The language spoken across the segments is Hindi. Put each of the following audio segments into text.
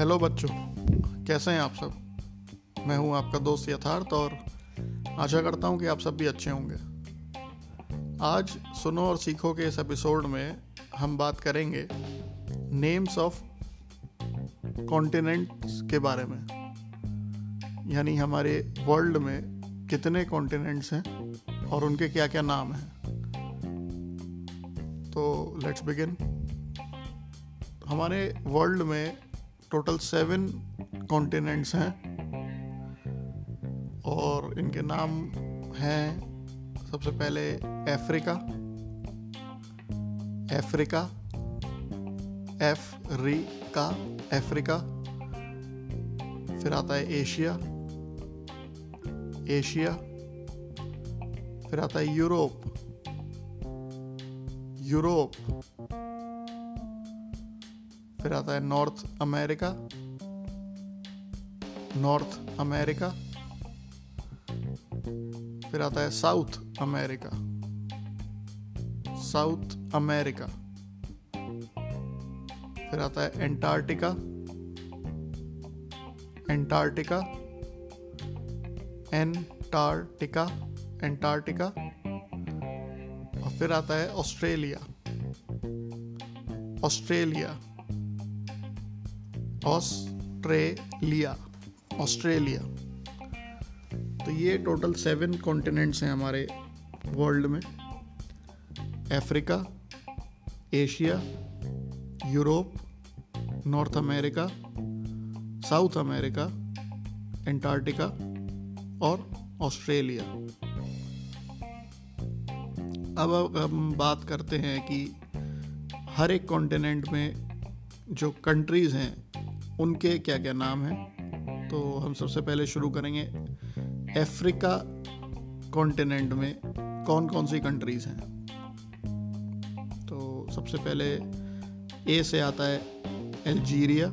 हेलो बच्चों। कैसे हैं आप सब? मैं हूँ आपका दोस्त यथार्थ और आशा करता हूँ कि आप सब भी अच्छे होंगे। आज सुनो और सीखो के इस एपिसोड में हम बात करेंगे नेम्स ऑफ़ कॉन्टिनेंट्स के बारे में। यानी हमारे वर्ल्ड में कितने कॉन्टिनेंट्स हैं और उनके क्या क्या नाम हैं। तो लेट्स बिगिन हमारे वर्ल्ड में टोटल सेवन कॉन्टिनेंट्स हैं। और इनके नाम हैं सबसे पहले अफ्रीका अफ्रीका एफ्रिका अफ्रीका, फिर आता है एशिया एशिया, फिर आता है यूरोप यूरोप। फिर आता है नॉर्थ अमेरिका नॉर्थ अमेरिका फिर आता है साउथ अमेरिका साउथ अमेरिका फिर आता है एंटार्क्टिका एंटार्क्टिका एंटार्क्टिका एंटार्क्टिका और फिर आता है ऑस्ट्रेलिया ऑस्ट्रेलिया ऑस्ट्रेलिया ऑस्ट्रेलिया। तो ये टोटल सेवन कॉन्टिनेंट्स हैं हमारे वर्ल्ड में। Africa, Asia, Europe, North America, South America, Antarctica और ऑस्ट्रेलिया। अब हम बात करते हैं कि हर एक कॉन्टिनेंट में जो कंट्रीज़ हैं उनके क्या क्या नाम हैं? तो हम सबसे पहले शुरू करेंगे। अफ्रीका कॉन्टिनेंट में कौन कौन सी कंट्रीज़ हैं? तो सबसे पहले ए से आता है Algeria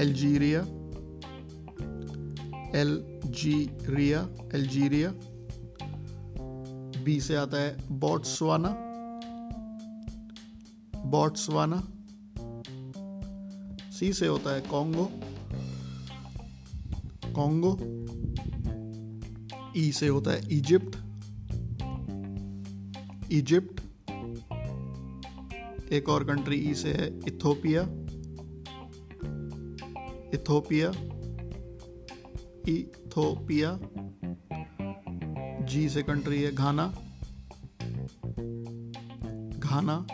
Algeria Algeria Algeria B से आता है बोट्सवाना बोट्सवाना सी से होता है, कॉन्गो। कॉन्गो ई से होता है, इजिप्ट। इजिप्ट, एक और कंट्री ई से है, इथोपिया। Ethiopia Ethiopia. जी से कंट्री है, घाना। घाना।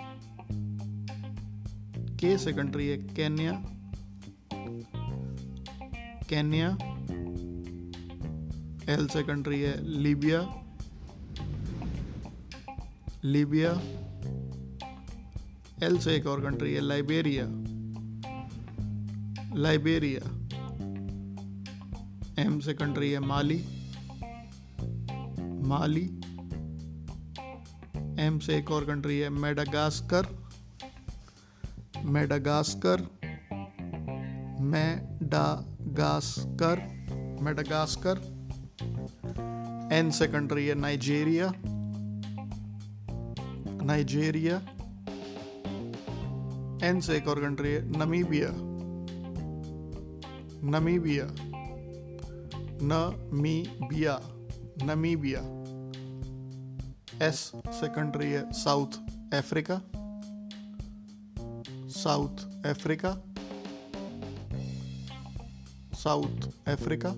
के से कंट्री है, केन्या। केन्या, एल से कंट्री है लीबिया लीबिया, एल से एक और कंट्री है लाइबेरिया लाइबेरिया, एम से कंट्री है माली माली, एम से एक और कंट्री है Madagascar Madagascar Madagascar Madagascar N से कंट्री है नाइजेरिया नाइजेरिया एन से एक और कंट्री है Namibia Namibia Namibia Namibia S से कंट्री है South Africa South Africa South Africa,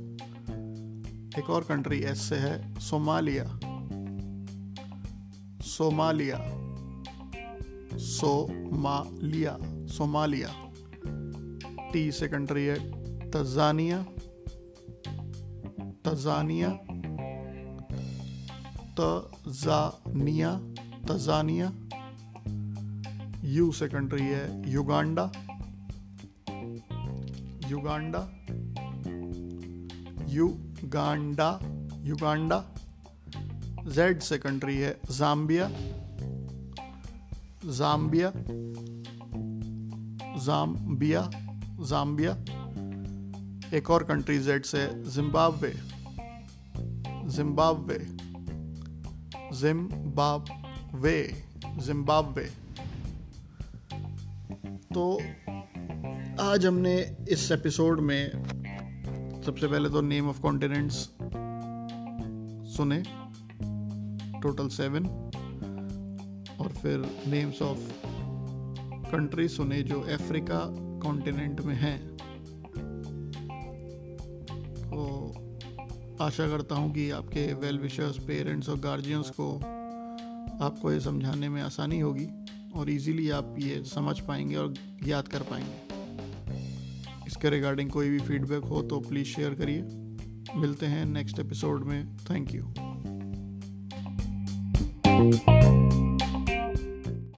एक और कंट्री एस से है, Somalia. Somalia. Somalia Somalia. T से कंट्री है, Tanzania. Tanzania. Tanzania Tanzania. U से कंट्री है Uganda Uganda Uganda Uganda Z से कंट्री है जाम्बिया जाम्बिया जाम्बिया जाम्बिया एक और कंट्री जेड से जिम्बाब्वे जिम्बाब्वे जिम्बाब्वे जिम्बाब्वे तो आज हमने इस एपिसोड में सबसे पहले तो नेम ऑफ़ कॉन्टिनेंट्स सुने टोटल सेवन और फिर नेम्स ऑफ़ कंट्री सुने जो अफ्रीका कॉन्टिनेंट में हैं। तो आशा करता हूँ कि आपके वेल विशर्स पेरेंट्स और गार्जियंस को आपको ये समझाने में आसानी होगी और इजीली आप ये समझ पाएँगे और याद कर पाएँगे। इसके रिगार्डिंग कोई भी फीडबैक हो तो प्लीज़ शेयर करिए। मिलते हैं नेक्स्ट एपिसोड में। Thank you